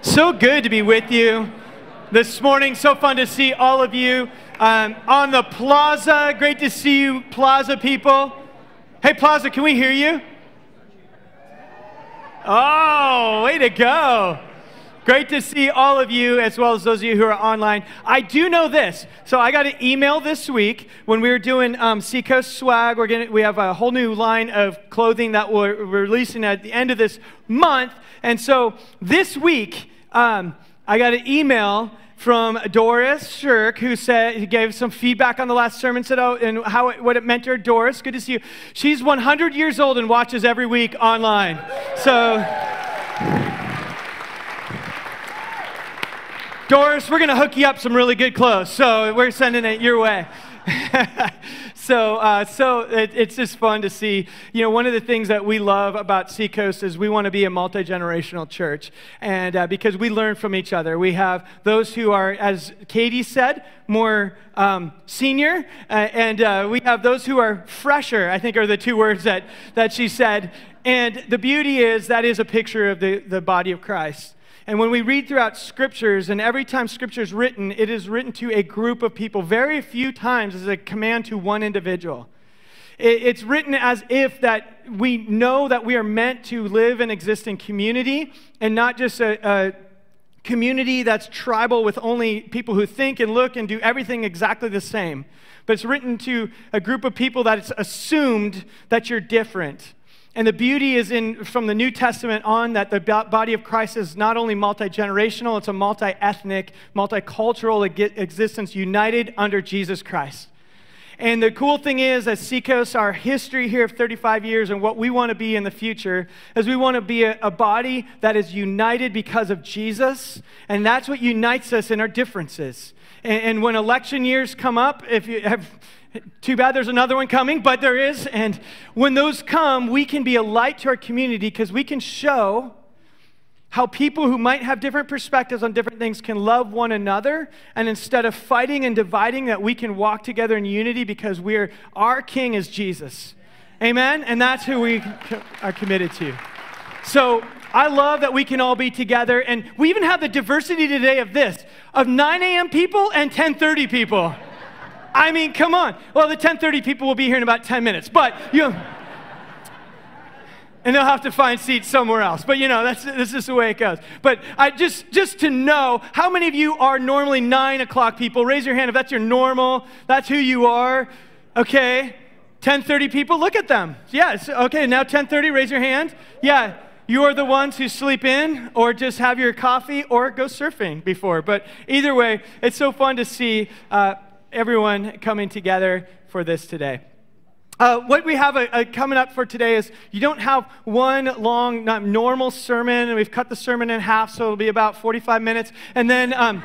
So good to be with you this morning. So fun to see all of you um, on the plaza. Great to see you, plaza people. Hey, plaza, can we hear you? Oh, way to go. Great to see all of you, as well as those of you who are online. I do know this. So I got an email this week when we were doing um, Seacoast swag. We're gonna, we have a whole new line of clothing that we're releasing at the end of this month. And so this week, um, I got an email from Doris Shirk, who said he gave some feedback on the last sermon, said oh, and how it, what it meant to her. Doris, good to see you. She's 100 years old and watches every week online. So. Doris, we're going to hook you up some really good clothes. So we're sending it your way. so, uh, so it, it's just fun to see. You know, one of the things that we love about Seacoast is we want to be a multi generational church, and uh, because we learn from each other. We have those who are, as Katie said, more um, senior, uh, and uh, we have those who are fresher. I think are the two words that that she said. And the beauty is that is a picture of the, the body of Christ. And when we read throughout scriptures, and every time scripture is written, it is written to a group of people. Very few times is a command to one individual. It's written as if that we know that we are meant to live and exist in community and not just a, a community that's tribal with only people who think and look and do everything exactly the same. But it's written to a group of people that it's assumed that you're different and the beauty is in from the New Testament on that the body of Christ is not only multi generational, it's a multi ethnic, multicultural existence united under Jesus Christ. And the cool thing is, as Seacoast, our history here of 35 years and what we want to be in the future is we want to be a, a, body that is united because of Jesus. And that's what unites us in our differences. And, and when election years come up, if you have too bad there's another one coming, but there is. And when those come, we can be a light to our community because we can show how people who might have different perspectives on different things can love one another. And instead of fighting and dividing, that we can walk together in unity because we're, our King is Jesus. Amen? And that's who we are committed to. So I love that we can all be together. And we even have the diversity today of this, of 9 a.m. people and 1030 people. I mean, come on. Well, the 1030 people will be here in about 10 minutes, but you know, and they'll have to find seats somewhere else. But you know, that's this is the way it goes. But I just just to know how many of you are normally nine o'clock people. Raise your hand if that's your normal. That's who you are. Okay. 1030 people, look at them. Yes. Okay, now 1030, raise your hand. Yeah. You are the ones who sleep in or just have your coffee or go surfing before. But either way, it's so fun to see uh, everyone coming together for this today. Uh, what we have a, a coming up for today is you don't have one long, normal sermon, and we've cut the sermon in half, so it'll be about 45 minutes. And then um,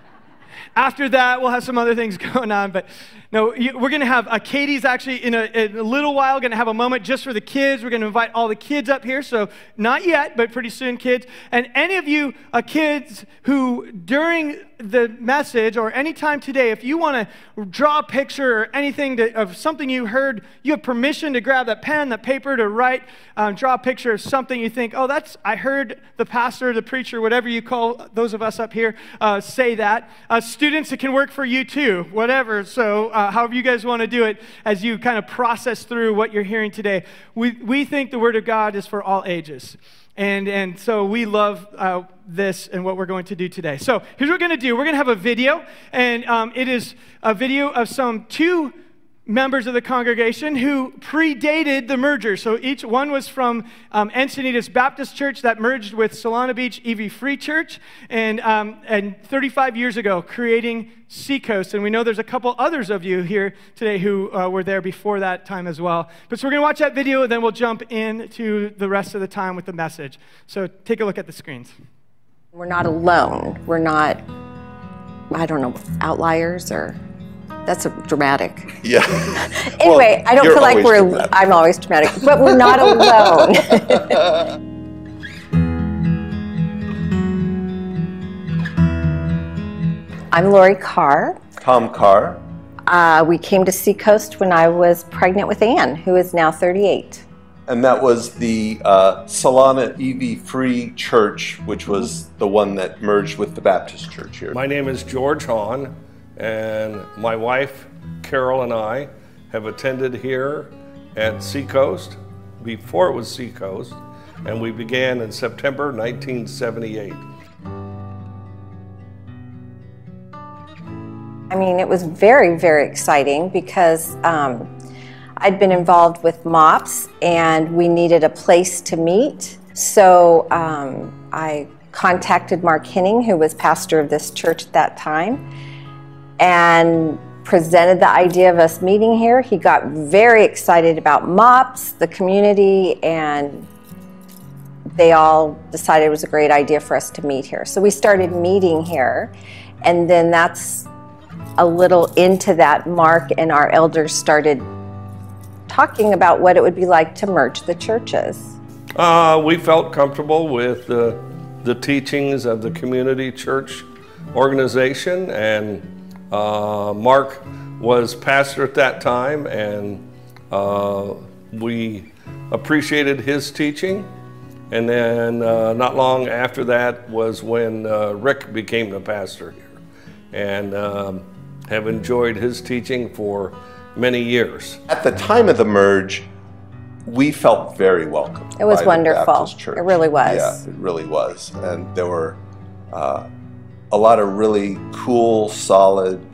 after that, we'll have some other things going on. But no, we're going to have uh, Katie's actually in a, in a little while going to have a moment just for the kids. We're going to invite all the kids up here. So not yet, but pretty soon, kids. And any of you uh, kids who during the message or anytime today, if you want to draw a picture or anything to, of something you heard, you have permission to grab that pen, that paper to write, um, draw a picture of something you think, oh, that's, I heard the pastor, the preacher, whatever you call those of us up here, uh, say that. Uh, students, it can work for you too, whatever. So, uh, however you guys want to do it as you kind of process through what you're hearing today. We, we think the Word of God is for all ages. And, and so we love uh, this and what we're going to do today. So here's what we're going to do we're going to have a video, and um, it is a video of some two members of the congregation who predated the merger. So each one was from um, Encinitas Baptist Church that merged with Solana Beach EV Free Church, and, um, and 35 years ago, creating Seacoast. And we know there's a couple others of you here today who uh, were there before that time as well. But so we're going to watch that video, and then we'll jump into the rest of the time with the message. So take a look at the screens. We're not alone. We're not, I don't know, outliers or that's a dramatic. Yeah. anyway, well, I don't feel like we're. Dramatic. I'm always dramatic, but we're not alone. I'm Lori Carr. Tom Carr. Uh, we came to Seacoast when I was pregnant with Anne, who is now 38. and that was the uh, Solana EV Free Church, which was the one that merged with the Baptist Church here. My name is George Hahn, and my wife Carol and I have attended here at Seacoast before it was Seacoast, and we began in September 1978. I mean, it was very, very exciting because um, I'd been involved with MOPS and we needed a place to meet. So um, I contacted Mark Hinning, who was pastor of this church at that time, and presented the idea of us meeting here. He got very excited about MOPS, the community, and they all decided it was a great idea for us to meet here. So we started meeting here, and then that's a little into that. Mark and our elders started talking about what it would be like to merge the churches. Uh, we felt comfortable with the, the teachings of the community church organization, and uh, Mark was pastor at that time, and uh, we appreciated his teaching. And then uh, not long after that was when uh, Rick became the pastor here, and um, have enjoyed his teaching for many years. At the time of the merge, we felt very welcome. It was by wonderful. Baptist Church. It really was. Yeah, it really was. And there were uh, a lot of really cool, solid,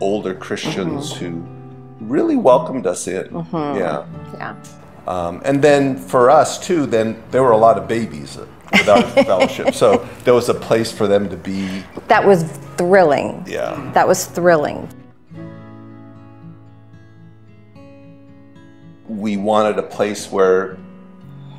older Christians Mm-hmm. who really welcomed us in. Yeah. Yeah. Um, and then for us too, then there were a lot of babies with our fellowship. So there was a place for them to be. That was thrilling. Yeah. That was thrilling. we wanted a place where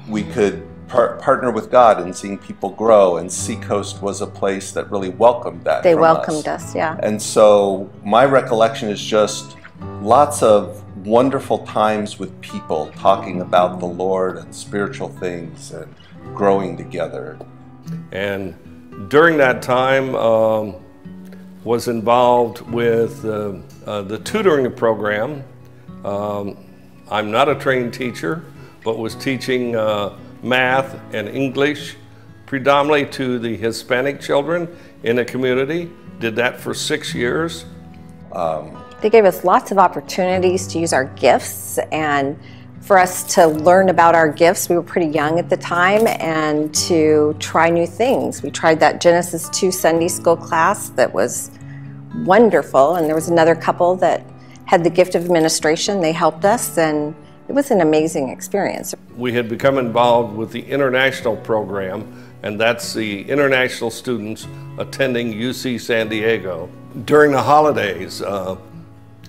we could par- partner with God in seeing people grow, and Seacoast was a place that really welcomed that. They from welcomed us, yeah. And so my recollection is just lots of wonderful times with people talking about the Lord and spiritual things and growing together. And during that time, um, was involved with uh, uh, the tutoring program. Um, I'm not a trained teacher, but was teaching uh, math and English predominantly to the Hispanic children in the community. Did that for six years. Um, they gave us lots of opportunities to use our gifts and for us to learn about our gifts. We were pretty young at the time and to try new things. We tried that Genesis 2 Sunday school class that was wonderful, and there was another couple that had the gift of administration. They helped us, and it was an amazing experience. we had become involved with the international program, and that's the international students attending UC San Diego. During the holidays, uh,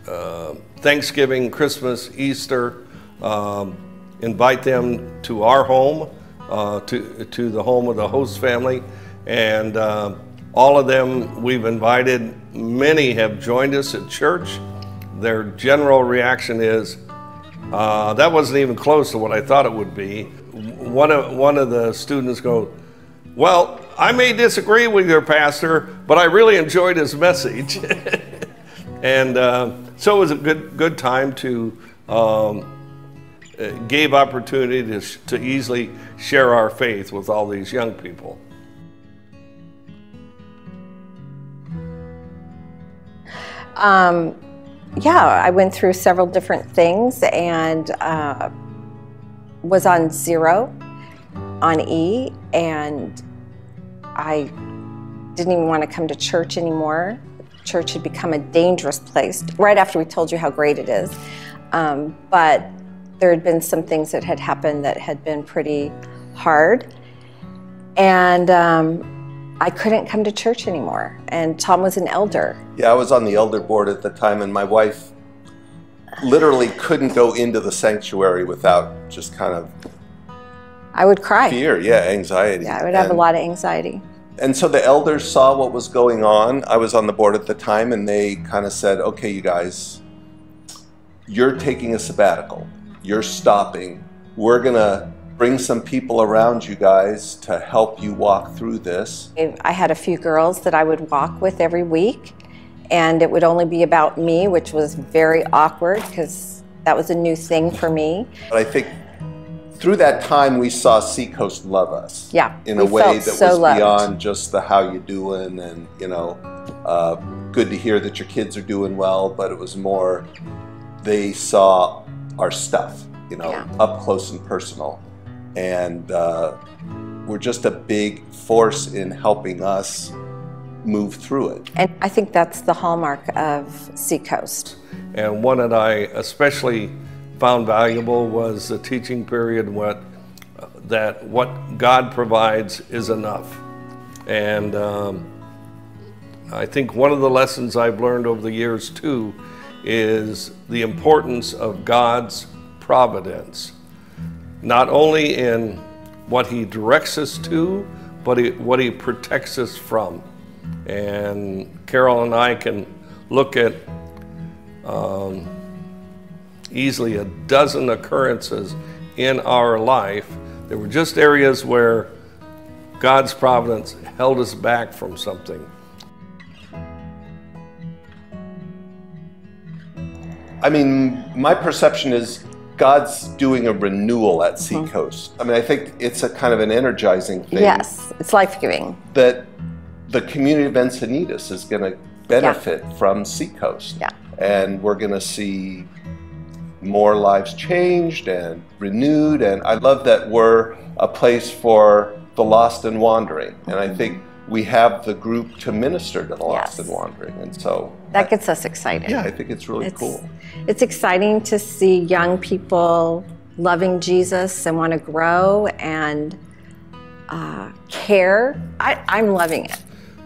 uh, Thanksgiving, Christmas, Easter, um, invite them to our home, uh, to, to the home of the host family, and uh, all of them we've invited. Many have joined us at church. Their general reaction is, uh, that wasn't even close to what I thought it would be. One of, one of the students goes, Well, I may disagree with your pastor, but I really enjoyed his message. and uh, so it was a good, good time to um, uh, gave opportunity to, to easily share our faith with all these young people. Um, yeah, I went through several different things and uh, was on zero on E, and I didn't even want to come to church anymore. Church had become a dangerous place right after we told you how great it is. Um, but there had been some things that had happened that had been pretty hard. And um, I couldn't come to church anymore. And Tom was an elder. Yeah, I was on the elder board at the time, and my wife literally couldn't go into the sanctuary without just kind of I would cry. fear, yeah, anxiety. Yeah, I would have a lot of anxiety. And so the elders saw what was going on. I was on the board at the time, and they kind of said, okay, you guys, you're taking a sabbatical. You're stopping. We're going to bring some people around you guys to help you walk through this. I had a few girls that I would walk with every week, and it would only be about me, which was very awkward because that was a new thing for me. But I think through that time, we saw Seacoast love us. Yeah, In a way that so was loved. beyond just the how you doing and, you know, uh, good to hear that your kids are doing well, but it was more they saw our stuff, you know, Yeah. up close and personal. And uh, we're just a big force in helping us move through it. And I think that's the hallmark of Seacoast. And one that I especially found valuable was the teaching period what, that what God provides is enough. And um, I think one of the lessons I've learned over the years too is the importance of God's providence, not only in what He directs us to, but he, what He protects us from. And Carol and I can look at um, easily a dozen occurrences in our life. There were just areas where God's providence held us back from something. I mean, my perception is God's doing a renewal at mm-hmm. Seacoast. I mean, I think it's a kind of an energizing thing Yes, it's life giving. that the community of Encinitas is going to benefit from Seacoast. Yeah. And we're going to see more lives changed and renewed. And I love that we're a place for the lost and wandering. And I mm-hmm. think we have the group to minister to the lost Yes. and wandering. And so That gets us excited. yeah, I think it's really It's, cool. it's exciting to see young people loving Jesus and want to grow and uh, care. I, I'm loving it.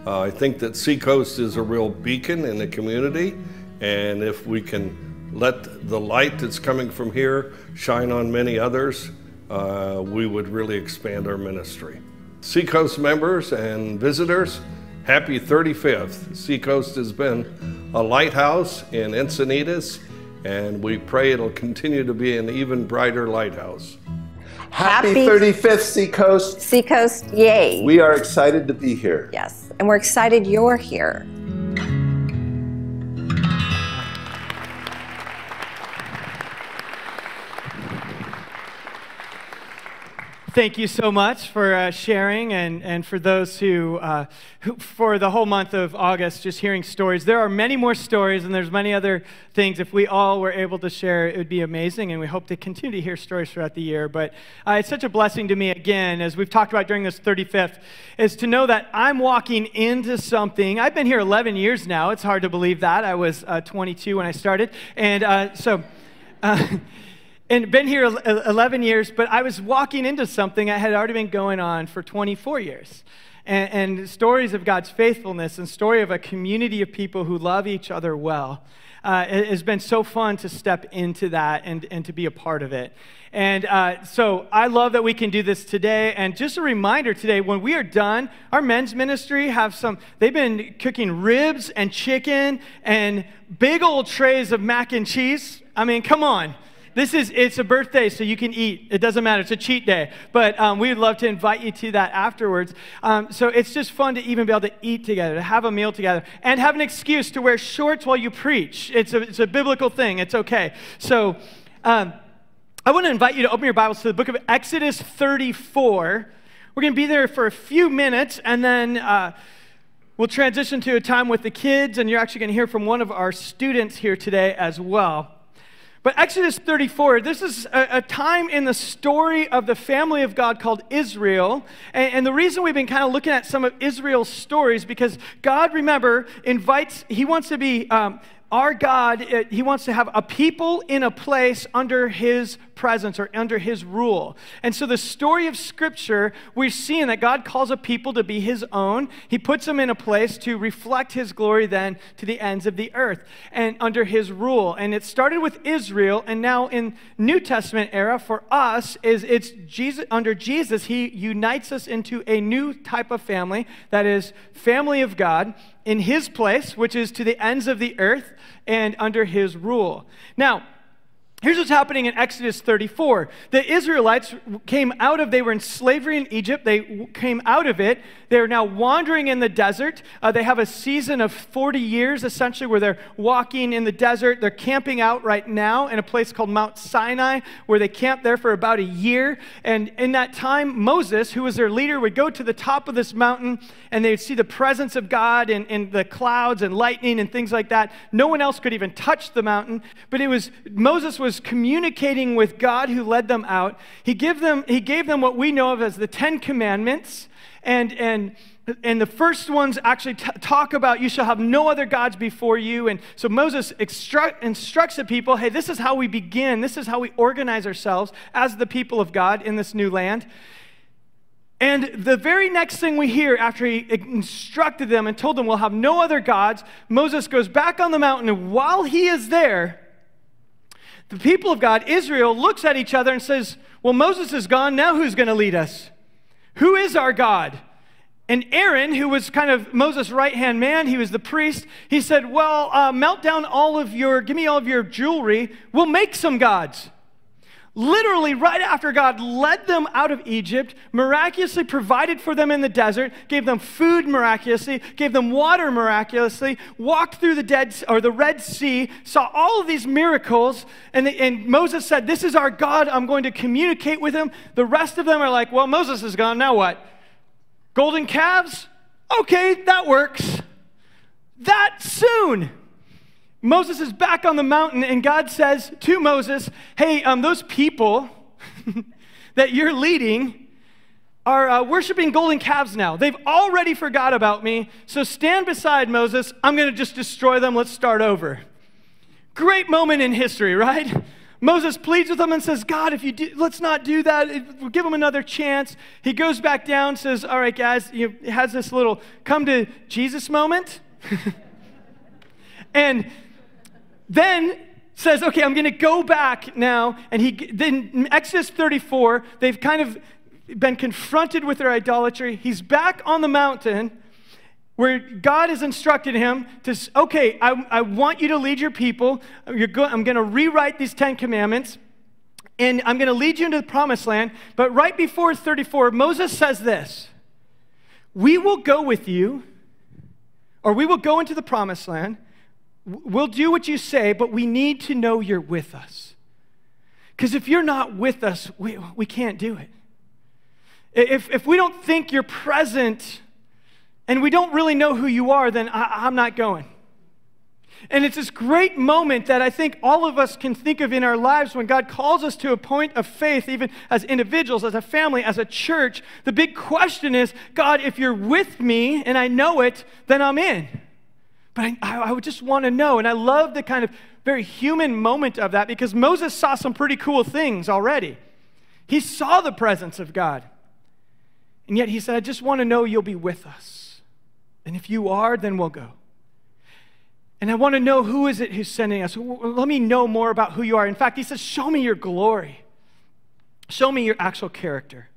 Uh, I think that Seacoast is a real beacon in the community, and if we can let the light that's coming from here shine on many others, uh, we would really expand our ministry. Seacoast members and visitors, happy 35th. Seacoast has been a lighthouse in Encinitas, and we pray it'll continue to be an even brighter lighthouse. Happy, Happy- 35th Seacoast. Seacoast, yay. We are excited to be here. yes, and we're excited you're here. Thank you so much for uh, sharing, and, and for those who, uh, who, for the whole month of August, just hearing stories. There are many more stories, and there's many other things. If we all were able to share, it would be amazing, and we hope to continue to hear stories throughout the year. But uh, it's such a blessing to me, again, as we've talked about during this 35th, is to know that I'm walking into something. I've been here 11 years now. It's hard to believe that. I was uh, 22 when I started. And uh, so. And been here 11 years, but I was walking into something that had already been going on for 24 years. And, and stories of God's faithfulness and story of a community of people who love each other well. Uh, it has been so fun to step into that and, and to be a part of it. And uh, so I love that we can do this today. And just a reminder today, when we are done, our men's ministry have some, they've been cooking ribs and chicken and big old trays of mac and cheese. I mean, come on. This is, it's a birthday, so you can eat. It doesn't matter. It's a cheat day. But um, we would love to invite you to that afterwards. Um, so it's just fun to even be able to eat together, to have a meal together, and have an excuse to wear shorts while you preach. It's a, it's a biblical thing. It's okay. So um, I want to invite you to open your Bibles to the book of Exodus 34. We're going to be there for a few minutes, and then. Uh, We'll transition to a time with the kids, and you're actually going to hear from one of our students here today as well. But Exodus 34, this is a, a, time in the story of the family of God called Israel. And, and the reason we've been kind of looking at some of Israel's stories, because God, remember, invites, He wants to be. Um, our God, uh, He wants to have a people in a place under His presence or under His rule. And so, the story of Scripture, we're seeing that God calls a people to be His own. He puts them in a place to reflect His glory then to the ends of the earth and under His rule. And it started with Israel, and now in New Testament era for us is it's Jesus under Jesus. He unites us into a new type of family that is family of God in His place, which is to the ends of the earth and under his rule. Now, Here's what's happening in Exodus 34. The Israelites came out of, they were in slavery in Egypt. They came out of it. They're now wandering in the desert. Uh, they have a season of 40 years, essentially, where they're walking in the desert. They're camping out right now in a place called Mount Sinai, where they camp there for about a year. And in that time, Moses, who was their leader, would go to the top of this mountain and they would see the presence of God and, and the clouds and lightning and things like that. No one else could even touch the mountain, but it was, Moses was was communicating with God who led them out. He, give them, he gave them what we know of as the Ten Commandments. And, and, and the first ones actually t- talk about you shall have no other gods before you. And so Moses instruct, instructs the people hey, this is how we begin, this is how we organize ourselves as the people of God in this new land. And the very next thing we hear after he instructed them and told them we'll have no other gods, Moses goes back on the mountain, and while he is there, the people of God, Israel, looks at each other and says, Well, Moses is gone. Now who's going to lead us? Who is our God? And Aaron, who was kind of Moses' right hand man, he was the priest, he said, Well, uh, melt down all of your, give me all of your jewelry. We'll make some gods. Literally, right after God led them out of Egypt, miraculously provided for them in the desert, gave them food miraculously, gave them water miraculously, walked through the dead or the Red Sea, saw all of these miracles, and, the, and Moses said, "This is our God. I'm going to communicate with him." The rest of them are like, "Well, Moses is gone. Now what? Golden calves? Okay, that works. That soon." Moses is back on the mountain, and God says to Moses, Hey, um, those people that you're leading are uh, worshiping golden calves now. They've already forgot about me. So stand beside Moses. I'm going to just destroy them. Let's start over. Great moment in history, right? Moses pleads with them and says, God, if you do, let's not do that. Give him another chance. He goes back down, says, All right, guys, he has this little come to Jesus moment. and then says, okay, I'm going to go back now. And he then Exodus 34, they've kind of been confronted with their idolatry. He's back on the mountain where God has instructed him to, okay, I, I want you to lead your people. Go, I'm going to rewrite these Ten Commandments and I'm going to lead you into the promised land. But right before 34, Moses says this We will go with you, or we will go into the promised land. We'll do what you say, but we need to know you're with us. Because if you're not with us, we, we can't do it. If, if we don't think you're present and we don't really know who you are, then I, I'm not going. And it's this great moment that I think all of us can think of in our lives when God calls us to a point of faith, even as individuals, as a family, as a church. The big question is God, if you're with me and I know it, then I'm in. But I, I would just want to know. And I love the kind of very human moment of that because Moses saw some pretty cool things already. He saw the presence of God. And yet he said, I just want to know you'll be with us. And if you are, then we'll go. And I want to know who is it who's sending us. Let me know more about who you are. In fact, he says, Show me your glory. Show me your actual character.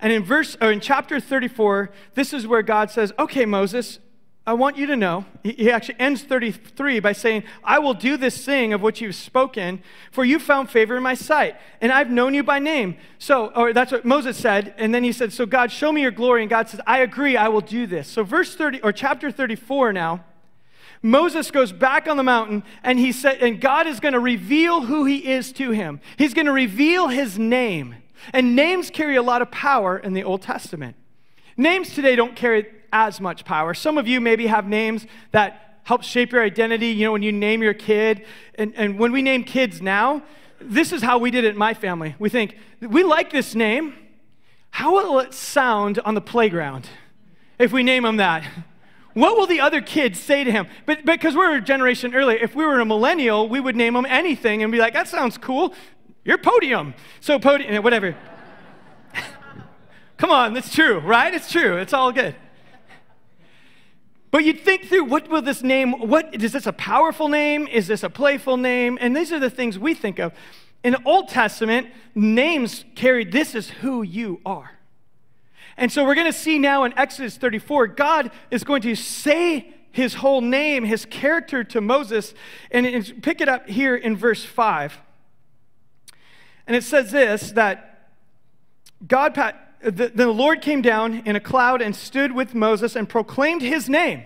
And in verse or in chapter 34, this is where God says, Okay, Moses, I want you to know, he actually ends 33 by saying, I will do this thing of which you've spoken, for you found favor in my sight, and I've known you by name. So, or that's what Moses said, and then he said, So God, show me your glory. And God says, I agree, I will do this. So, verse 30, or chapter 34 now, Moses goes back on the mountain and he said, and God is going to reveal who he is to him. He's going to reveal his name. And names carry a lot of power in the Old Testament. Names today don't carry as much power. Some of you maybe have names that help shape your identity. You know, when you name your kid, and, and when we name kids now, this is how we did it in my family. We think, we like this name. How will it sound on the playground if we name him that? What will the other kids say to him? But because we're a generation earlier, if we were a millennial, we would name him anything and be like, that sounds cool. You're podium. So podium, whatever. Come on, that's true, right? It's true. It's all good. But you'd think through what will this name, what is this a powerful name? Is this a playful name? And these are the things we think of. In the Old Testament, names carried this is who you are. And so we're going to see now in Exodus 34, God is going to say his whole name, his character to Moses. And pick it up here in verse 5. And it says this that God, the, the Lord came down in a cloud and stood with Moses and proclaimed his name.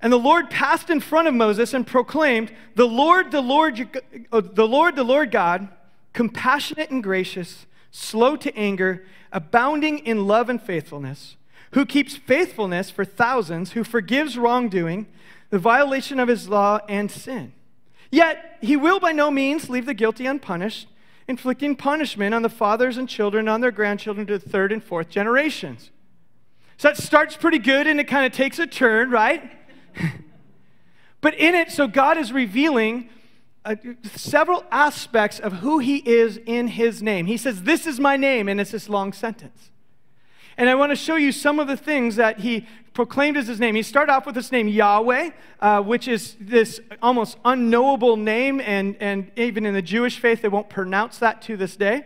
And the Lord passed in front of Moses and proclaimed, The Lord, the Lord, uh, the Lord, the Lord God, compassionate and gracious, slow to anger, abounding in love and faithfulness, who keeps faithfulness for thousands, who forgives wrongdoing, the violation of his law, and sin. Yet he will by no means leave the guilty unpunished, inflicting punishment on the fathers and children, on their grandchildren to the third and fourth generations. So that starts pretty good and it kind of takes a turn, right? but in it, so God is revealing uh, several aspects of who he is in his name. He says, This is my name, and it's this long sentence. And I want to show you some of the things that he proclaimed as his name. He started off with this name Yahweh, uh, which is this almost unknowable name, and, and even in the Jewish faith, they won't pronounce that to this day.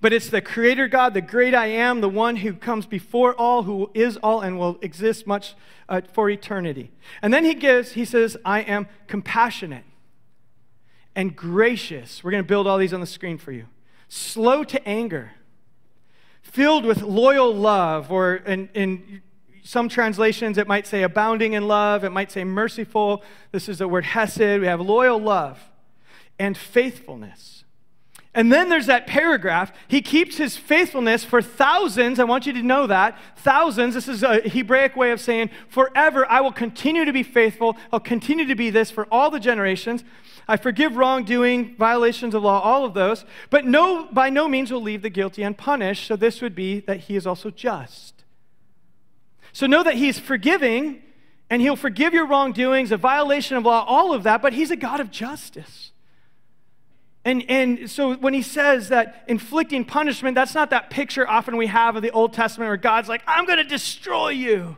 But it's the creator God, the great I am, the one who comes before all, who is all, and will exist much uh, for eternity. And then he gives, he says, I am compassionate and gracious. We're going to build all these on the screen for you. Slow to anger, filled with loyal love, or in, in some translations it might say abounding in love, it might say merciful. This is the word hesed. We have loyal love and faithfulness. And then there's that paragraph. He keeps his faithfulness for thousands. I want you to know that. Thousands. This is a Hebraic way of saying, forever I will continue to be faithful. I'll continue to be this for all the generations. I forgive wrongdoing, violations of law, all of those, but no, by no means will leave the guilty unpunished. So this would be that he is also just. So know that he's forgiving and he'll forgive your wrongdoings, a violation of law, all of that, but he's a God of justice. And, and so when he says that inflicting punishment, that's not that picture often we have of the Old Testament where God's like, I'm going to destroy you.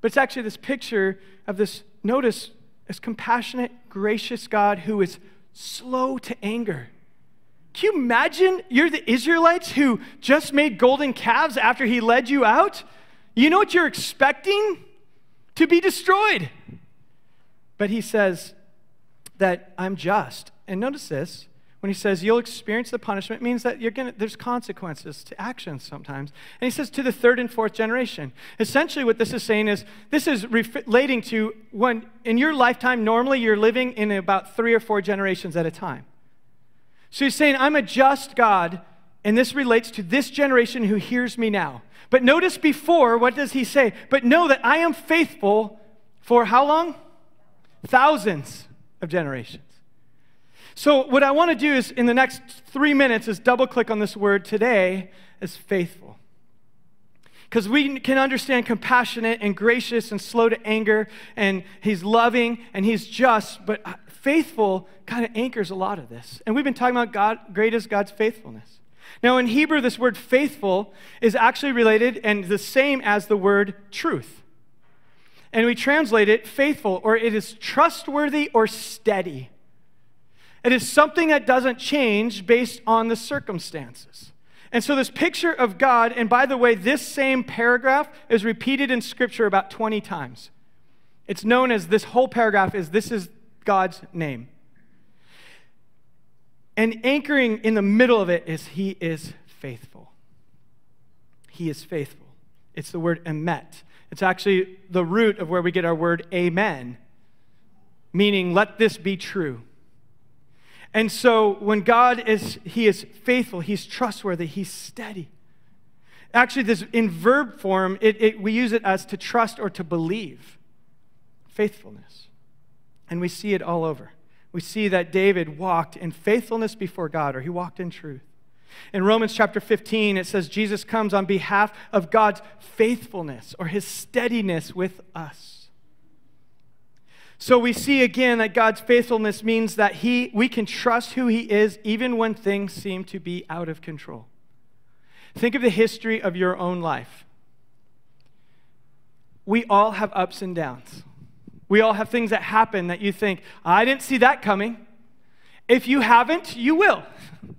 But it's actually this picture of this, notice, this compassionate, gracious God who is slow to anger. Can you imagine you're the Israelites who just made golden calves after he led you out? You know what you're expecting? To be destroyed. But he says that I'm just and notice this when he says you'll experience the punishment means that you're gonna there's consequences to actions sometimes. And he says to the third and fourth generation. Essentially what this is saying is this is relating to when in your lifetime normally you're living in about three or four generations at a time. So he's saying i'm a just god and this relates to this generation who hears me now. But notice before what does he say? But know that i am faithful for how long? Thousands of generations so, what I want to do is in the next three minutes is double click on this word today as faithful. Because we can understand compassionate and gracious and slow to anger, and he's loving and he's just, but faithful kind of anchors a lot of this. And we've been talking about God, great is God's faithfulness. Now, in Hebrew, this word faithful is actually related and the same as the word truth. And we translate it faithful, or it is trustworthy or steady. It is something that doesn't change based on the circumstances. And so, this picture of God, and by the way, this same paragraph is repeated in Scripture about 20 times. It's known as this whole paragraph is this is God's name. And anchoring in the middle of it is He is faithful. He is faithful. It's the word emet. It's actually the root of where we get our word amen, meaning let this be true. And so when God is, He is faithful, He's trustworthy, He's steady. Actually, this in verb form, it, it, we use it as to trust or to believe. Faithfulness. And we see it all over. We see that David walked in faithfulness before God, or he walked in truth. In Romans chapter 15, it says Jesus comes on behalf of God's faithfulness or his steadiness with us. So we see again that God's faithfulness means that he, we can trust who He is even when things seem to be out of control. Think of the history of your own life. We all have ups and downs. We all have things that happen that you think, I didn't see that coming. If you haven't, you will.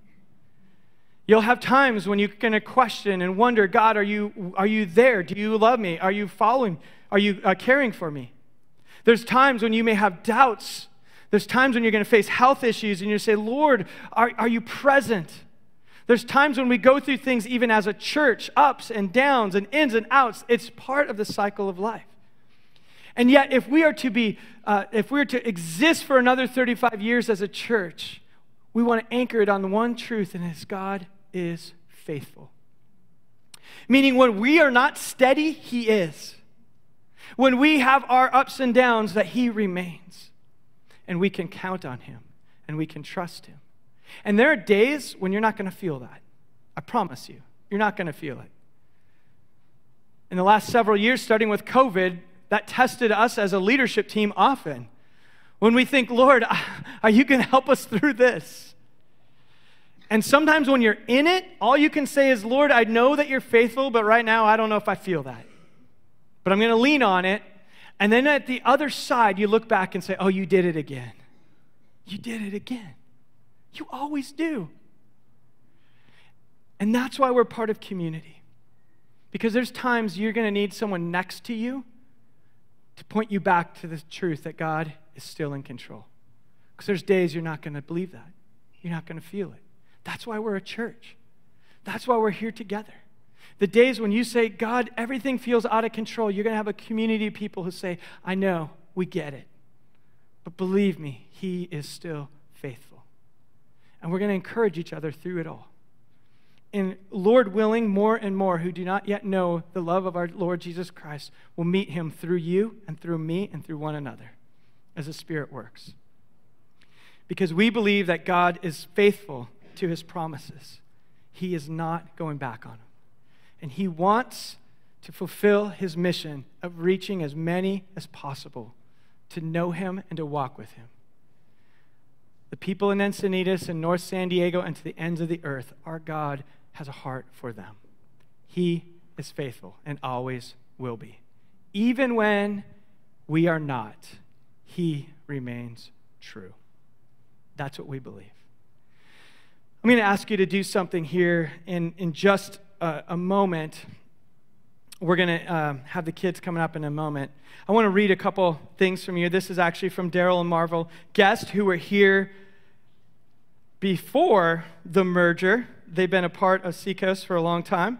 You'll have times when you're going to question and wonder, God, are you, are you there? Do you love me? Are you following? Are you uh, caring for me? There's times when you may have doubts There's times when you're going to face health issues and you say, Lord, are, are you present? There's times when we go through things, even as a church, ups and downs and ins and outs. It's part of the cycle of life. And yet, if we are to be, uh, if we are to exist for another 35 years as a church, we want to anchor it on the one truth, and it's God is faithful. Meaning, when we are not steady, He is. When we have our ups and downs, that He remains. And we can count on Him and we can trust Him. And there are days when you're not going to feel that. I promise you, you're not going to feel it. In the last several years, starting with COVID, that tested us as a leadership team often. When we think, Lord, are you going to help us through this? And sometimes when you're in it, all you can say is, Lord, I know that you're faithful, but right now I don't know if I feel that. But I'm going to lean on it. And then at the other side, you look back and say, Oh, you did it again. You did it again. You always do. And that's why we're part of community. Because there's times you're going to need someone next to you to point you back to the truth that God is still in control. Because there's days you're not going to believe that. You're not going to feel it. That's why we're a church. That's why we're here together. The days when you say, God, everything feels out of control, you're going to have a community of people who say, I know, we get it. But believe me, He is still faithful. And we're going to encourage each other through it all. And Lord willing, more and more who do not yet know the love of our Lord Jesus Christ will meet Him through you and through me and through one another as the Spirit works. Because we believe that God is faithful to his promises. He is not going back on them. And he wants to fulfill his mission of reaching as many as possible to know him and to walk with him. The people in Encinitas and North San Diego and to the ends of the earth, our God has a heart for them. He is faithful and always will be. Even when we are not, he remains true. That's what we believe. I'm going to ask you to do something here in, in just a, moment. We're going to uh, have the kids coming up in a moment. I want to read a couple things from you. This is actually from Daryl and Marvel, guests who were here before the merger. They've been a part of Seacoast for a long time.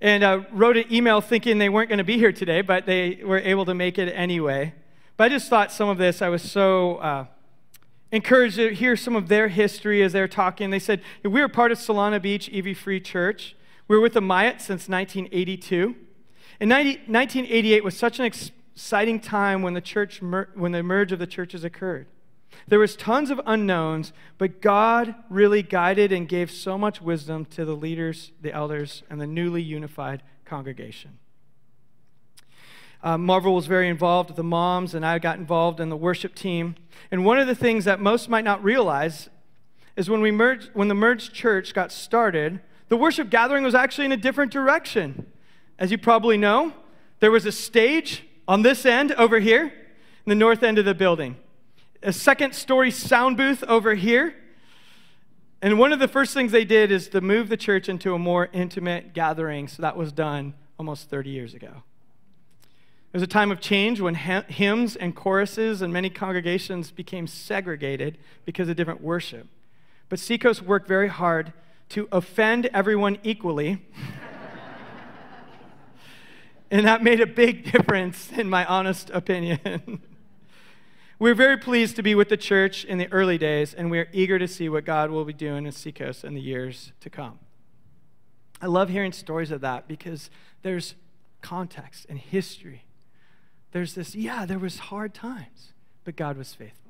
And uh, wrote an email thinking they weren't going to be here today, but they were able to make it anyway. But I just thought some of this, I was so. Uh, encouraged to hear some of their history as they're talking. They said, We were part of Solana Beach EV Free Church. We were with the Myatt since 1982. In 90, 1988 was such an exciting time when the, church mer- when the merge of the churches occurred. There was tons of unknowns, but God really guided and gave so much wisdom to the leaders, the elders, and the newly unified congregation. Uh, Marvel was very involved with the moms, and I got involved in the worship team. And one of the things that most might not realize is when, we merged, when the merged church got started, the worship gathering was actually in a different direction. As you probably know, there was a stage on this end over here, in the north end of the building, a second story sound booth over here. And one of the first things they did is to move the church into a more intimate gathering. So that was done almost 30 years ago. It was a time of change when hymns and choruses and many congregations became segregated because of different worship. But Seacoast worked very hard to offend everyone equally. and that made a big difference, in my honest opinion. we're very pleased to be with the church in the early days, and we're eager to see what God will be doing in Seacoast in the years to come. I love hearing stories of that because there's context and history there's this, yeah, there was hard times, but God was faithful.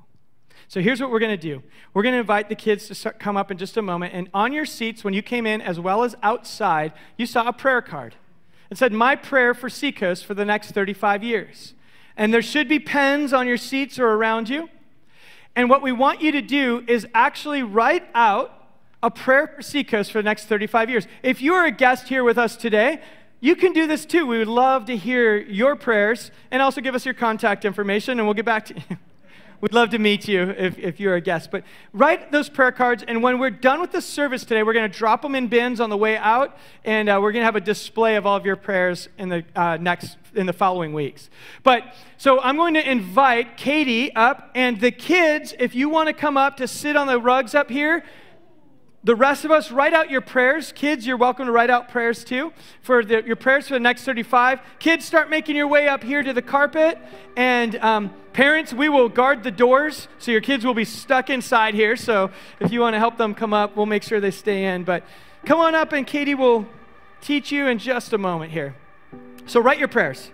So here's what we're going to do. We're going to invite the kids to start, come up in just a moment. And on your seats, when you came in, as well as outside, you saw a prayer card. It said, My prayer for Seacoast for the next 35 years. And there should be pens on your seats or around you. And what we want you to do is actually write out a prayer for Seacoast for the next 35 years. If you are a guest here with us today, you can do this too. We would love to hear your prayers and also give us your contact information and we'll get back to you. We'd love to meet you if, if you're a guest. But write those prayer cards, and when we're done with the service today, we're going to drop them in bins on the way out, and uh, we're going to have a display of all of your prayers in the uh, next in the following weeks. But so I'm going to invite Katie up, and the kids, if you want to come up to sit on the rugs up here, the rest of us, write out your prayers. Kids, you're welcome to write out prayers too for the, your prayers for the next 35. Kids, start making your way up here to the carpet. And um, parents, we will guard the doors so your kids will be stuck inside here. So if you want to help them come up, we'll make sure they stay in. But come on up, and Katie will teach you in just a moment here. So write your prayers.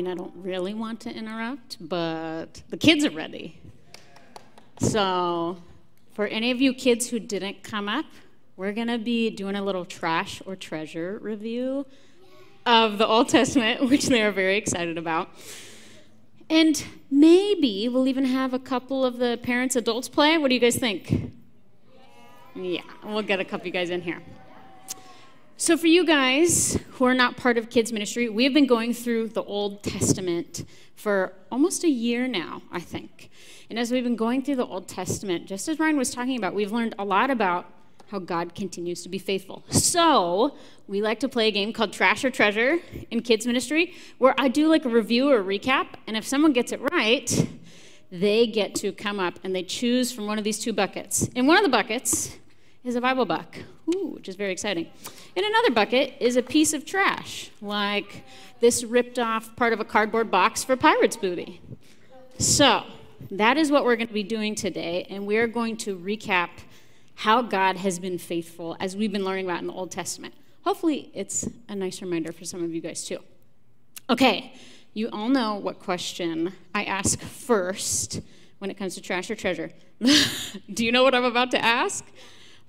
Mean, I don't really want to interrupt, but the kids are ready. So, for any of you kids who didn't come up, we're going to be doing a little trash or treasure review of the Old Testament, which they are very excited about. And maybe we'll even have a couple of the parents, adults play. What do you guys think? Yeah, we'll get a couple of you guys in here. So, for you guys who are not part of kids' ministry, we have been going through the Old Testament for almost a year now, I think. And as we've been going through the Old Testament, just as Ryan was talking about, we've learned a lot about how God continues to be faithful. So, we like to play a game called Trash or Treasure in kids' ministry, where I do like a review or a recap, and if someone gets it right, they get to come up and they choose from one of these two buckets. In one of the buckets is a Bible book, Ooh, which is very exciting. In another bucket is a piece of trash, like this ripped off part of a cardboard box for pirate's booty. So, that is what we're going to be doing today, and we're going to recap how God has been faithful as we've been learning about in the Old Testament. Hopefully, it's a nice reminder for some of you guys too. Okay, you all know what question I ask first when it comes to trash or treasure. Do you know what I'm about to ask?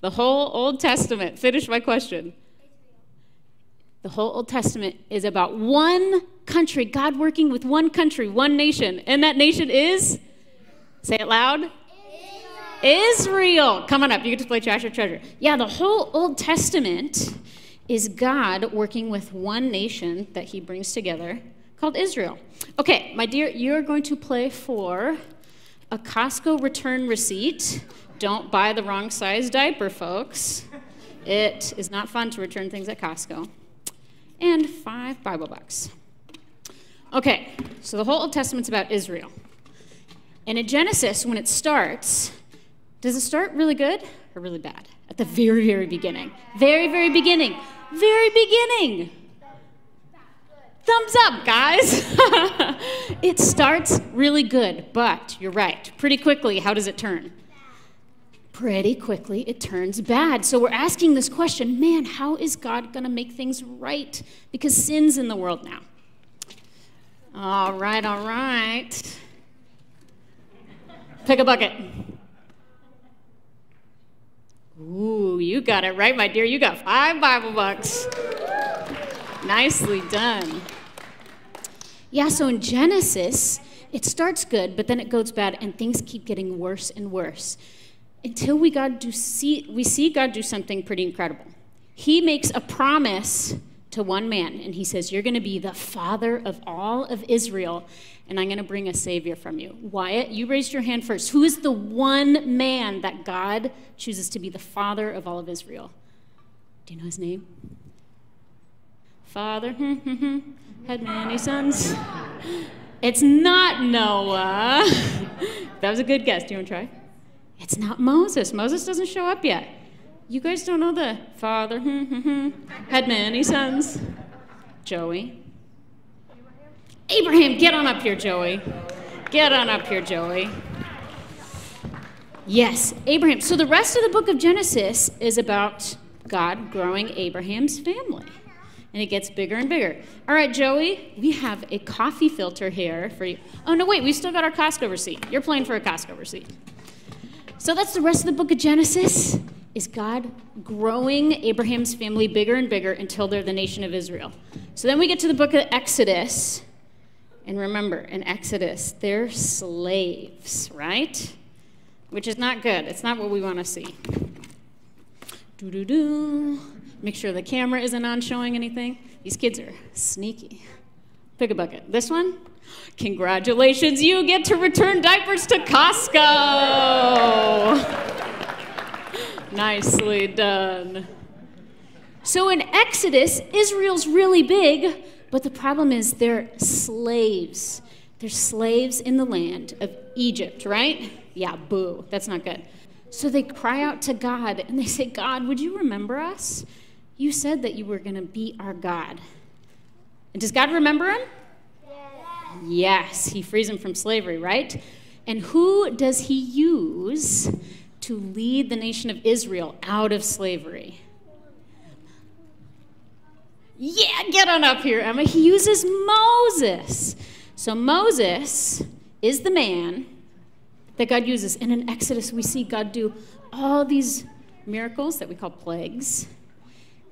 The whole Old Testament. Finish my question. The whole Old Testament is about one country, God working with one country, one nation. And that nation is, say it loud, Israel. Come on up. You get to play Trash or Treasure. Yeah, the whole Old Testament is God working with one nation that he brings together called Israel. Okay, my dear, you're going to play for a Costco return receipt don't buy the wrong size diaper, folks. It is not fun to return things at Costco. And five Bible bucks. Okay, so the whole Old Testament's about Israel. And in Genesis, when it starts, does it start really good or really bad? At the very, very beginning. Very, very beginning. Very beginning. Thumbs up, guys. it starts really good, but you're right. Pretty quickly, how does it turn? Pretty quickly it turns bad. So we're asking this question man, how is God going to make things right? Because sin's in the world now. All right, all right. Pick a bucket. Ooh, you got it right, my dear. You got five Bible bucks. Nicely done. Yeah, so in Genesis, it starts good, but then it goes bad, and things keep getting worse and worse until we God do see we see God do something pretty incredible. He makes a promise to one man, and he says, You're going to be the father of all of Israel, and I'm going to bring a savior from you. Wyatt, you raised your hand first. Who is the one man that God chooses to be the father of all of Israel? Do you know his name? Father hmm, hmm, hmm, had many sons. It's not Noah. that was a good guess. Do you want to try? It's not Moses. Moses doesn't show up yet. You guys don't know the father hmm, hmm, hmm, had many sons. Joey. Abraham, get on up here, Joey. Get on up here, Joey. Yes, Abraham. So the rest of the book of Genesis is about God growing Abraham's family and it gets bigger and bigger. All right, Joey, we have a coffee filter here for you. Oh, no, wait, we still got our Costco receipt. You're playing for a Costco receipt. So that's the rest of the book of Genesis. Is God growing Abraham's family bigger and bigger until they're the nation of Israel? So then we get to the book of Exodus. And remember, in Exodus, they're slaves, right? Which is not good. It's not what we want to see. Do do do. Make sure the camera isn't on showing anything. These kids are sneaky. Pick a bucket. This one? Congratulations, you get to return diapers to Costco. Nicely done. So in Exodus, Israel's really big, but the problem is they're slaves. They're slaves in the land of Egypt, right? Yeah, boo. That's not good. So they cry out to God and they say, God, would you remember us? You said that you were going to be our God. And does God remember him? Yes. He frees him from slavery, right? And who does he use to lead the nation of Israel out of slavery? Yeah, get on up here, Emma. He uses Moses. So Moses is the man that God uses. And in Exodus, we see God do all these miracles that we call plagues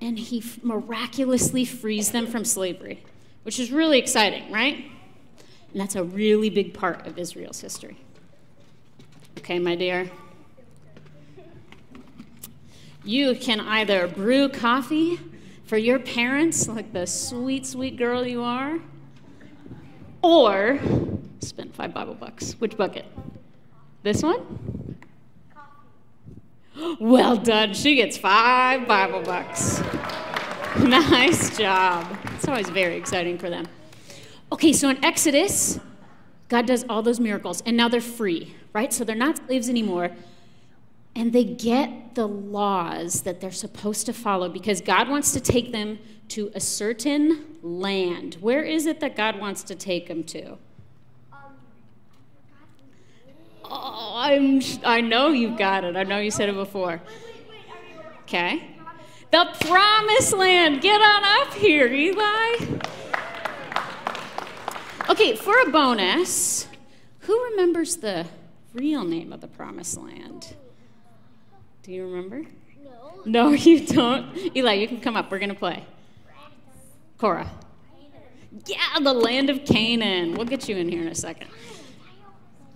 and he miraculously frees them from slavery, which is really exciting, right? And that's a really big part of Israel's history. Okay, my dear. You can either brew coffee for your parents, like the sweet, sweet girl you are, or spend five Bible bucks. Which bucket? This one? Well done. She gets five Bible bucks. nice job. It's always very exciting for them. Okay, so in Exodus, God does all those miracles, and now they're free, right? So they're not slaves anymore. And they get the laws that they're supposed to follow because God wants to take them to a certain land. Where is it that God wants to take them to? Oh, I'm, I know you've got it. I know you said it before. Okay. The promised land. Get on up here, Eli. Okay, for a bonus, who remembers the real name of the promised land? Do you remember? No. No, you don't. Eli, you can come up. We're going to play. Cora. Yeah, the land of Canaan. We'll get you in here in a second.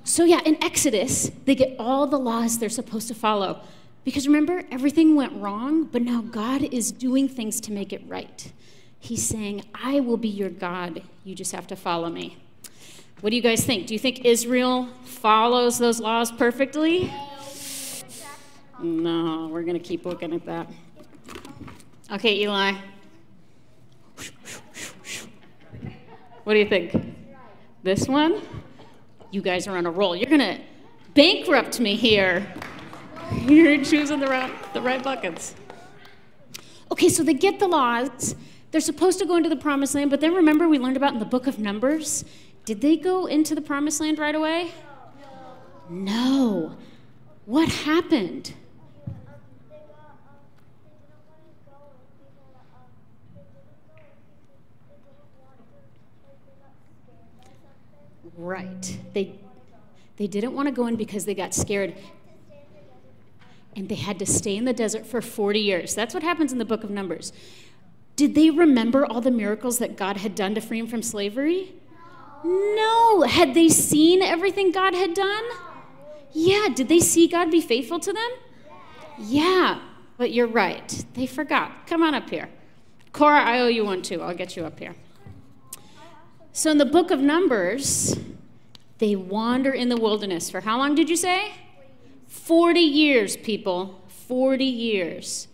So, yeah, in Exodus, they get all the laws they're supposed to follow. Because remember, everything went wrong, but now God is doing things to make it right. He's saying, I will be your God. You just have to follow me. What do you guys think? Do you think Israel follows those laws perfectly? No, we're going to keep looking at that. Okay, Eli. What do you think? This one? you guys are on a roll. You're going to bankrupt me here. You're choosing the right, the right buckets. Okay, so they get the laws. They're supposed to go into the promised land, but then remember we learned about in the book of Numbers? Did they go into the promised land right away? No. What happened? Right. They, they didn't want to go in because they got scared. And they had to stay in the desert for 40 years. That's what happens in the book of Numbers. Did they remember all the miracles that God had done to free them from slavery? No. Had they seen everything God had done? Yeah. Did they see God be faithful to them? Yeah. But you're right. They forgot. Come on up here. Cora, I owe you one too. I'll get you up here. So in the book of Numbers, they wander in the wilderness for how long did you say? 40 years, people. 40 years.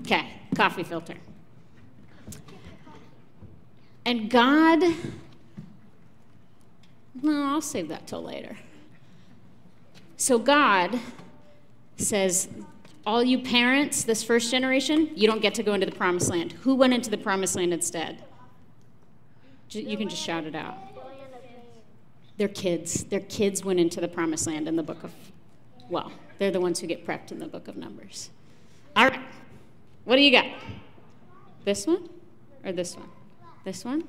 Okay, coffee filter. And God, no, I'll save that till later. So God says, all you parents, this first generation, you don't get to go into the promised land. Who went into the promised land instead? You can just shout it out. Their kids. Their kids went into the promised land in the book of, well, they're the ones who get prepped in the book of Numbers. All right. What do you got? This one or this one? This one?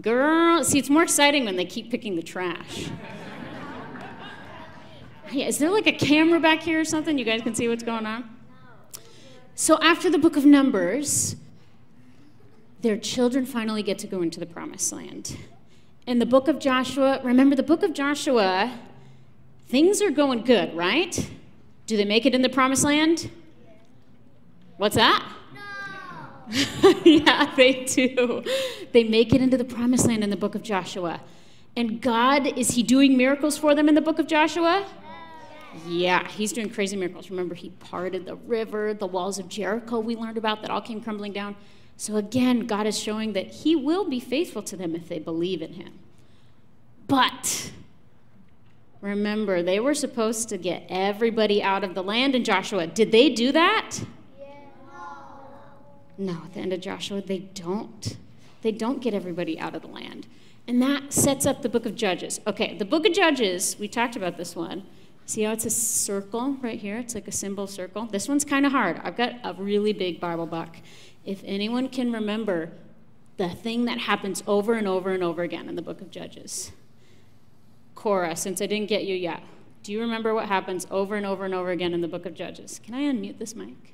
Girl, see, it's more exciting when they keep picking the trash. yeah, is there like a camera back here or something? You guys can see what's going on? So after the book of Numbers, their children finally get to go into the promised land. In the book of Joshua, remember the book of Joshua, things are going good, right? Do they make it in the promised land? What's that? Yeah, they do. They make it into the promised land in the book of Joshua. And God, is He doing miracles for them in the book of Joshua? Yeah, he's doing crazy miracles. Remember, he parted the river, the walls of Jericho we learned about that all came crumbling down. So again, God is showing that He will be faithful to them if they believe in Him. But remember, they were supposed to get everybody out of the land in Joshua. Did they do that? No, at the end of Joshua, they don't. They don't get everybody out of the land. And that sets up the book of Judges. Okay, the book of Judges, we talked about this one. See how it's a circle right here? It's like a symbol circle. This one's kind of hard. I've got a really big Bible book. If anyone can remember the thing that happens over and over and over again in the book of Judges. Cora, since I didn't get you yet, do you remember what happens over and over and over again in the book of Judges? Can I unmute this mic?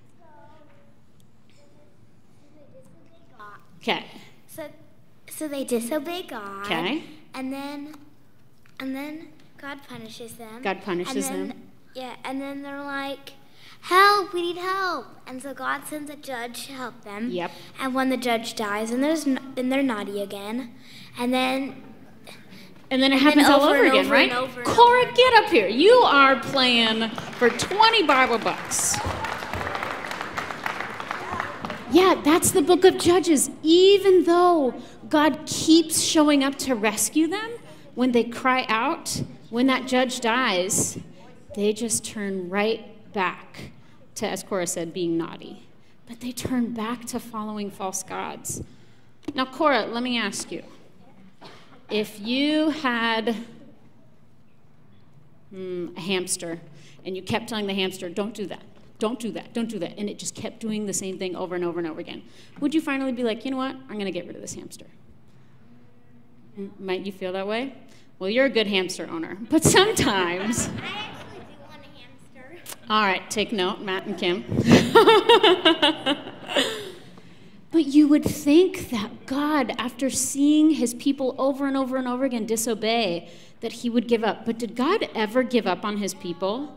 Okay. So, so they disobey God. Okay. And then, and then God punishes them. God punishes and then, them. Yeah, and then they're like, help, we need help. And so God sends a judge to help them. Yep. And when the judge dies, and there's n- then they're naughty again. And then And then it And happens then all over over again, over right? over Cora, get up here. You are playing for 20 Bible bucks. Yeah, that's the book of Judges. Even though God keeps showing up to rescue them, when they cry out, when that judge dies, they just turn right back to, as Cora said, being naughty. But they turn back to following false gods. Now, Cora, let me ask you if you had hmm, a hamster and you kept telling the hamster, don't do that, don't do that, don't do that, and it just kept doing the same thing over and over and over again, would you finally be like, you know what, I'm going to get rid of this hamster? Might you feel that way? Well, you're a good hamster owner, but sometimes. I actually do want a hamster. All right, take note, Matt and Kim. but you would think that God, after seeing his people over and over and over again disobey, that he would give up. But did God ever give up on his people?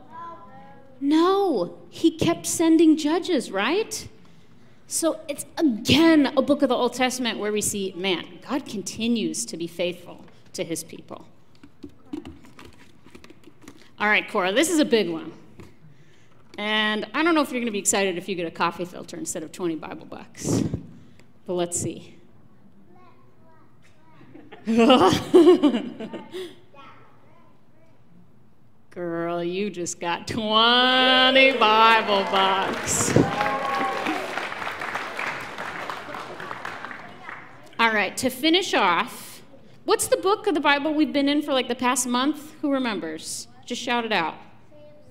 No, he kept sending judges, right? So it's again a book of the Old Testament where we see, man, God continues to be faithful to his people. All right, Cora, this is a big one. And I don't know if you're going to be excited if you get a coffee filter instead of 20 Bible bucks. But let's see. Girl, you just got 20 Bible bucks. All right, to finish off, what's the book of the Bible we've been in for like the past month? Who remembers? Just shout it out.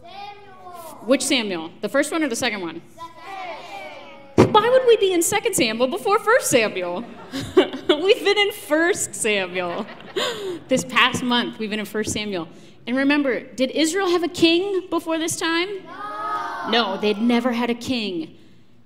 Samuel. Which Samuel? The first one or the second one? Why would we be in Second Samuel before First Samuel? we've been in First Samuel. this past month, we've been in First Samuel. And remember, did Israel have a king before this time? No. No, they'd never had a king.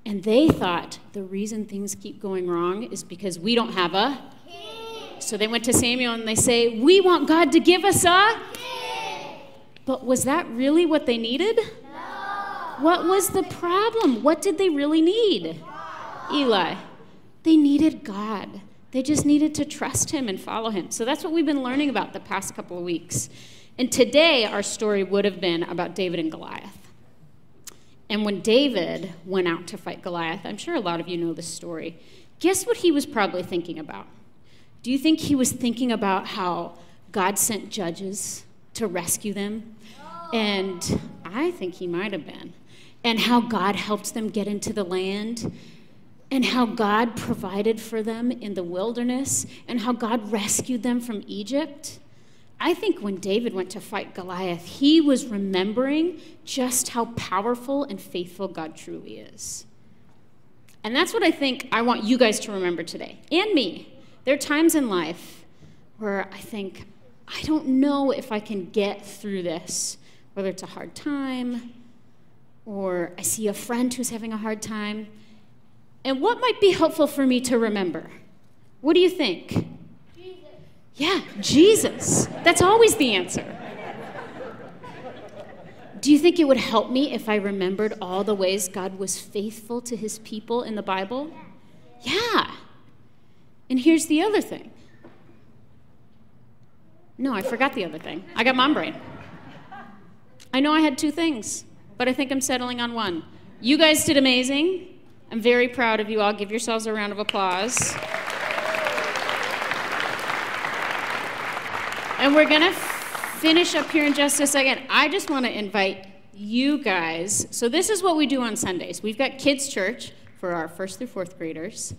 And they thought the reason things keep going wrong is because we don't have a king. So they went to Samuel and they say, We want God to give us a king. But was that really what they needed? No. What was the problem? What did they really need? Eli. They needed God. They just needed to trust him and follow him. So that's what we've been learning about the past couple of weeks. And today, our story would have been about David and Goliath. And when David went out to fight Goliath, I'm sure a lot of you know this story, guess what he was probably thinking about? Do you think he was thinking about how God sent judges to rescue them? And I think he might have been. And how God helped them get into the land and how God provided for them in the wilderness, and how God rescued them from Egypt. I think when David went to fight Goliath, he was remembering just how powerful and faithful God truly is. And that's what I think I want you guys to remember today, and me. There are times in life where I think, I don't know if I can get through this, whether it's a hard time or I see a friend who's having a hard time. And what might be helpful for me to remember? What do you think? Yeah, Jesus. That's always the answer. Do you think it would help me if I remembered all the ways God was faithful to his people in the Bible? Yeah. And here's the other thing. No, I forgot the other thing. I got mom brain. I know I had two things, but I think I'm settling on one. You guys did amazing. I'm very proud of you all. Give yourselves a round of applause. And we're going to finish up here in just a second. I just want to invite you guys. So, this is what we do on Sundays. We've got kids' church for our first through fourth graders.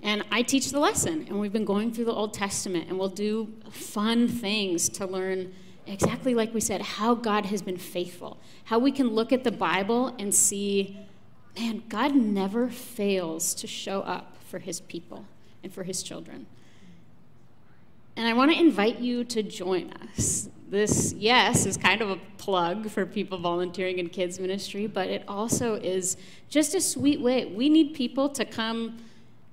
And I teach the lesson. And we've been going through the Old Testament. And we'll do fun things to learn exactly like we said how God has been faithful. How we can look at the Bible and see man, God never fails to show up for his people and for his children. And I want to invite you to join us. This, yes, is kind of a plug for people volunteering in kids' ministry, but it also is just a sweet way. We need people to come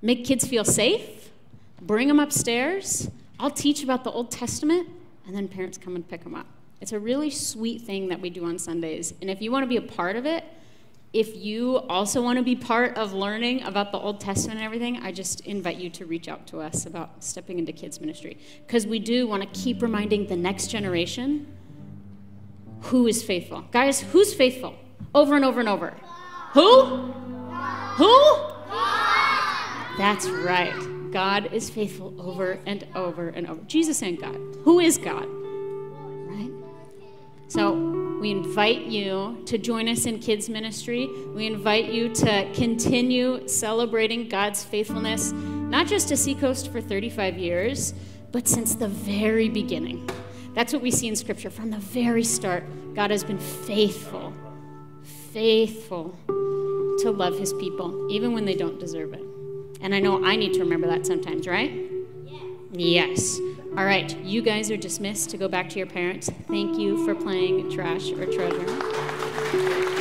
make kids feel safe, bring them upstairs. I'll teach about the Old Testament, and then parents come and pick them up. It's a really sweet thing that we do on Sundays. And if you want to be a part of it, if you also want to be part of learning about the Old Testament and everything, I just invite you to reach out to us about stepping into kids' ministry. Because we do want to keep reminding the next generation who is faithful. Guys, who's faithful? Over and over and over. Who? Who? That's right. God is faithful over and over and over. Jesus and God. Who is God? Right? So, we invite you to join us in kids' ministry. We invite you to continue celebrating God's faithfulness, not just to Seacoast for 35 years, but since the very beginning. That's what we see in Scripture. From the very start, God has been faithful, faithful to love his people, even when they don't deserve it. And I know I need to remember that sometimes, right? Yes. All right, you guys are dismissed to go back to your parents. Thank you for playing Trash or Treasure.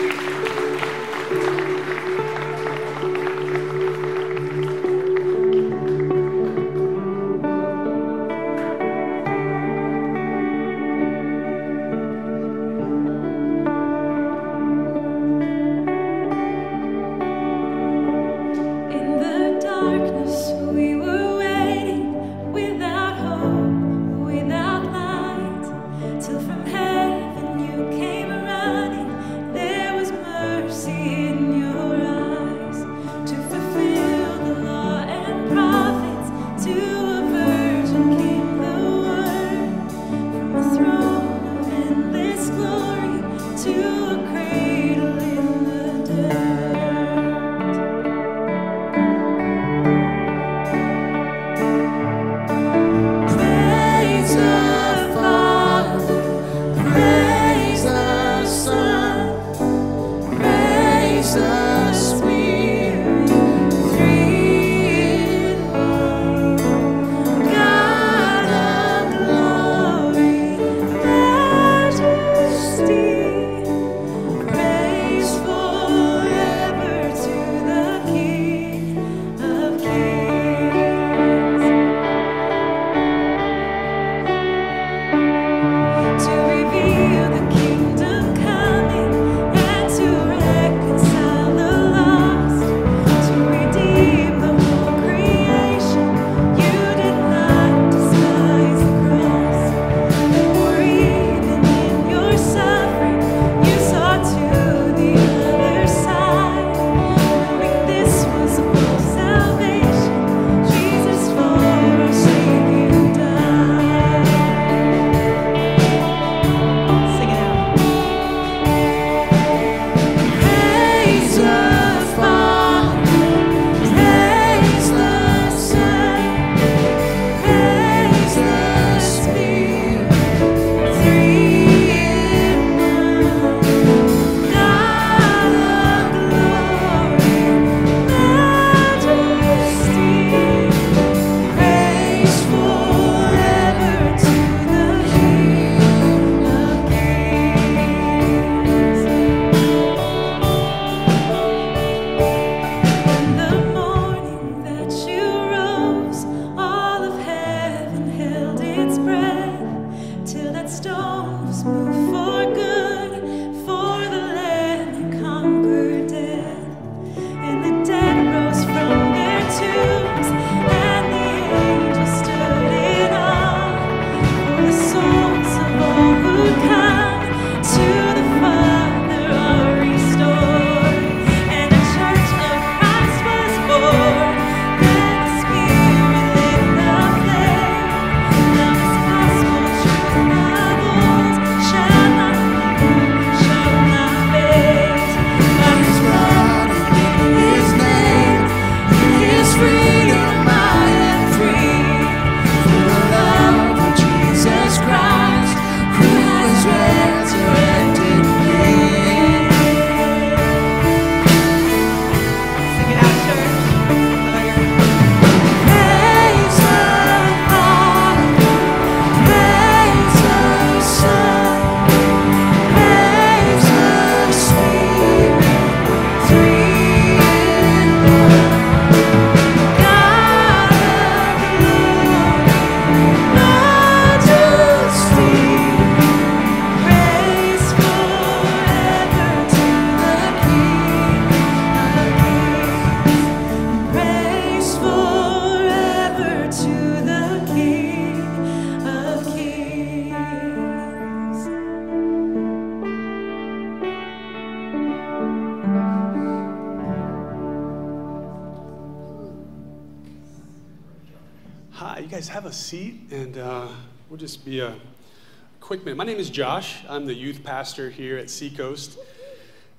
My name is Josh. I'm the youth pastor here at Seacoast.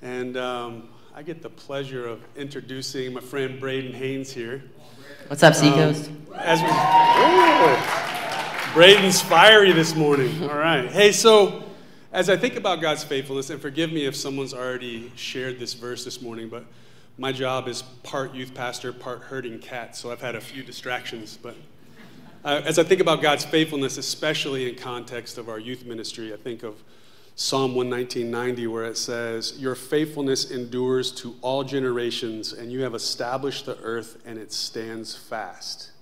And um, I get the pleasure of introducing my friend Braden Haynes here. What's up, Seacoast? Um, as we, oh, Braden's fiery this morning. All right. Hey, so as I think about God's faithfulness, and forgive me if someone's already shared this verse this morning, but my job is part youth pastor, part herding cat, so I've had a few distractions. But uh, as I think about God's faithfulness, especially in context of our youth ministry, I think of Psalm 119.90, where it says, Your faithfulness endures to all generations, and you have established the earth, and it stands fast.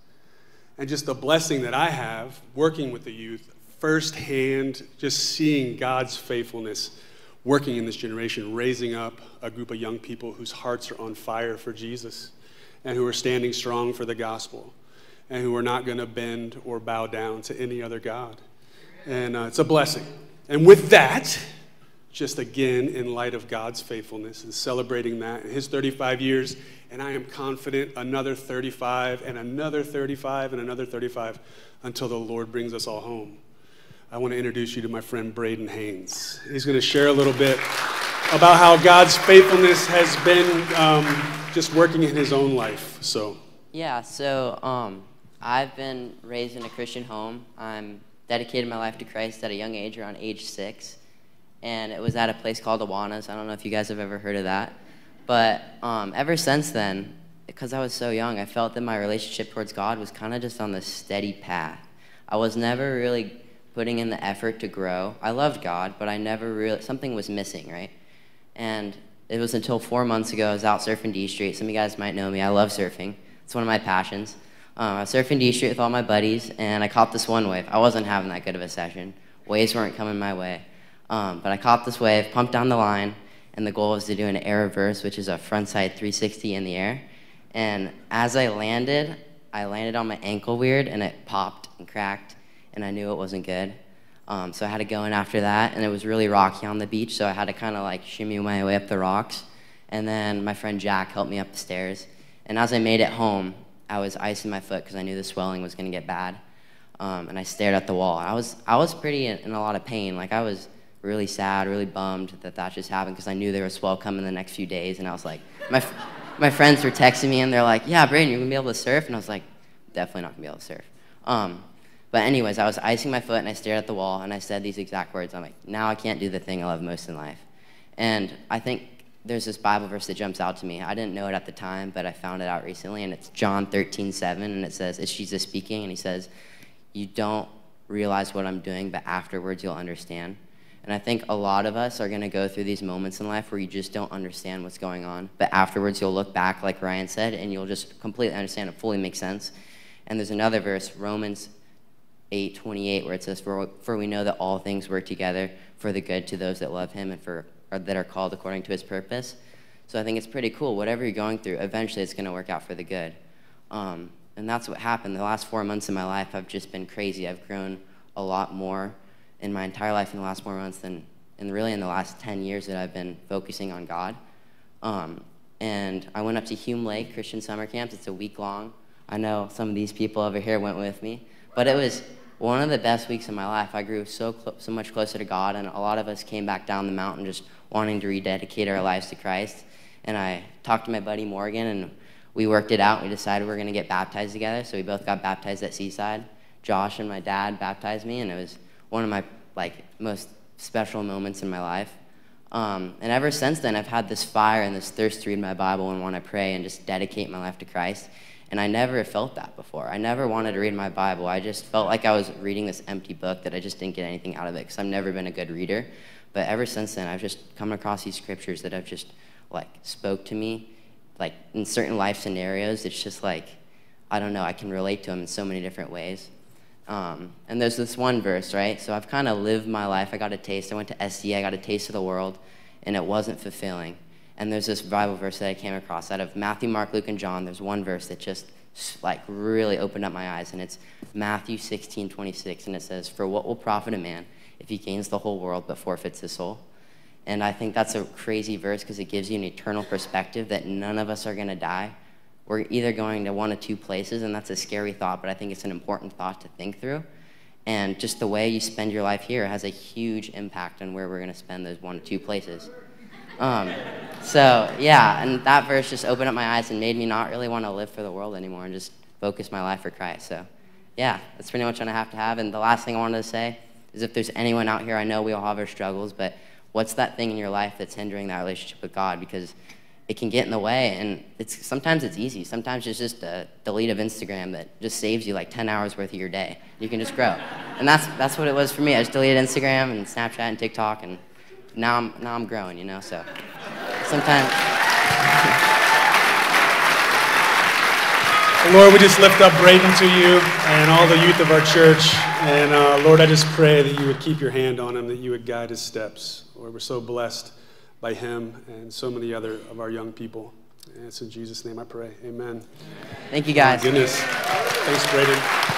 And just the blessing that I have working with the youth, firsthand, just seeing God's faithfulness working in this generation, raising up a group of young people whose hearts are on fire for Jesus and who are standing strong for the gospel and who are not going to bend or bow down to any other God. And uh, it's a blessing. And with that, just again, in light of God's faithfulness and celebrating that His 35 years, and I am confident another 35 and another 35 and another 35 until the Lord brings us all home. I want to introduce you to my friend Braden Haynes. He's going to share a little bit about how God's faithfulness has been um, just working in his own life. So, yeah, so um, I've been raised in a Christian home. I'm dedicated my life to Christ at a young age, around age six. And it was at a place called Awanas. I don't know if you guys have ever heard of that. But um, ever since then, because I was so young, I felt that my relationship towards God was kind of just on this steady path. I was never really putting in the effort to grow. I loved God, but I never really, something was missing, right? And it was until four months ago I was out surfing D Street. Some of you guys might know me. I love surfing. It's one of my passions. I was surfing D Street with all my buddies, and I caught this one wave. I wasn't having that good of a session. Waves weren't coming my way. Um, but I caught this wave, pumped down the line, and the goal was to do an air reverse, which is a frontside 360 in the air. And as I landed, I landed on my ankle weird, and it popped and cracked, and I knew it wasn't good. Um, so I had to go in after that, and it was really rocky on the beach, so I had to kind of like shimmy my way up the rocks. And then my friend Jack helped me up the stairs. And as I made it home, I was icing my foot because I knew the swelling was going to get bad. Um, and I stared at the wall. I was, I was pretty in, in, a lot of pain. Like, I was really sad, really bummed that that just happened because I knew there was swell coming the next few days. And I was like, my, my friends were texting me and they're like, yeah, Braden, you're going to be able to surf? And I was like, definitely not going to be able to surf. Um, but, anyways, I was icing my foot and I stared at the wall and I said these exact words. I'm like, now I can't do the thing I love most in life. And I think there's this Bible verse that jumps out to me. I didn't know it at the time, but I found it out recently, and it's John 13, 7, and it says, It's Jesus speaking, and he says, You don't realize what I'm doing, but afterwards you'll understand. And I think a lot of us are going to go through these moments in life where you just don't understand what's going on, but afterwards you'll look back, like Ryan said, and you'll just completely understand it fully makes sense. And there's another verse, Romans 8, 28, where it says, For, for we know that all things work together for the good to those that love him and for or that are called according to his purpose. So I think it's pretty cool. Whatever you're going through, eventually it's going to work out for the good. Um, and that's what happened. The last four months of my life have just been crazy. I've grown a lot more in my entire life in the last four months than, and really in the last 10 years that I've been focusing on God. Um, and I went up to Hume Lake Christian Summer Camps. It's a week long. I know some of these people over here went with me, but it was one of the best weeks of my life. I grew so, so much closer to God, and a lot of us came back down the mountain just wanting to rededicate our lives to Christ. And I talked to my buddy Morgan, and we worked it out. We decided we are going to get baptized together. So we both got baptized at Seaside. Josh and my dad baptized me, and it was one of my like most special moments in my life. Um, and ever since then, I've had this fire and this thirst to read my Bible and want to pray and just dedicate my life to Christ. And I never felt that before. I never wanted to read my Bible. I just felt like I was reading this empty book that I just didn't get anything out of it because I've never been a good reader. But ever since then, I've just come across these scriptures that have just like spoke to me, like in certain life scenarios. It's just like I don't know. I can relate to them in so many different ways. Um, and there's this one verse, right? So I've kind of lived my life. I got a taste. I went to SDA. I got a taste of the world, and it wasn't fulfilling. And there's this Bible verse that I came across out of Matthew, Mark, Luke, and John. There's one verse that just like really opened up my eyes, and it's Matthew 16, 26, and it says, "For what will profit a man?" If he gains the whole world but forfeits his soul. And I think that's a crazy verse because it gives you an eternal perspective that none of us are going to die. we're either going to one of two places, and that's a scary thought, but I think it's an important thought to think through. And just the way you spend your life here has a huge impact on where we're going to spend those one or two places. Um, so, yeah, and that verse just opened up my eyes and made me not really want to live for the world anymore and just focus my life for Christ. So, yeah, that's pretty much what I have to have. And the last thing I wanted to say is if there's anyone out here, I know we all have our struggles, but what's that thing in your life that's hindering that relationship with God? Because it can get in the way, and it's sometimes it's easy. Sometimes it's just a delete of Instagram that just saves you like 10 hours worth of your day. You can just grow, and that's that's what it was for me. I just deleted Instagram and Snapchat and TikTok, and now I'm now I'm growing, you know. So sometimes. Lord, we just lift up Braden to you and all the youth of our church. And uh, Lord, I just pray that you would keep your hand on him, that you would guide his steps. Lord, we're so blessed by him and so many other of our young people. And it's in Jesus' name I pray. Amen. Thank you, guys. goodness. Thanks, Braden.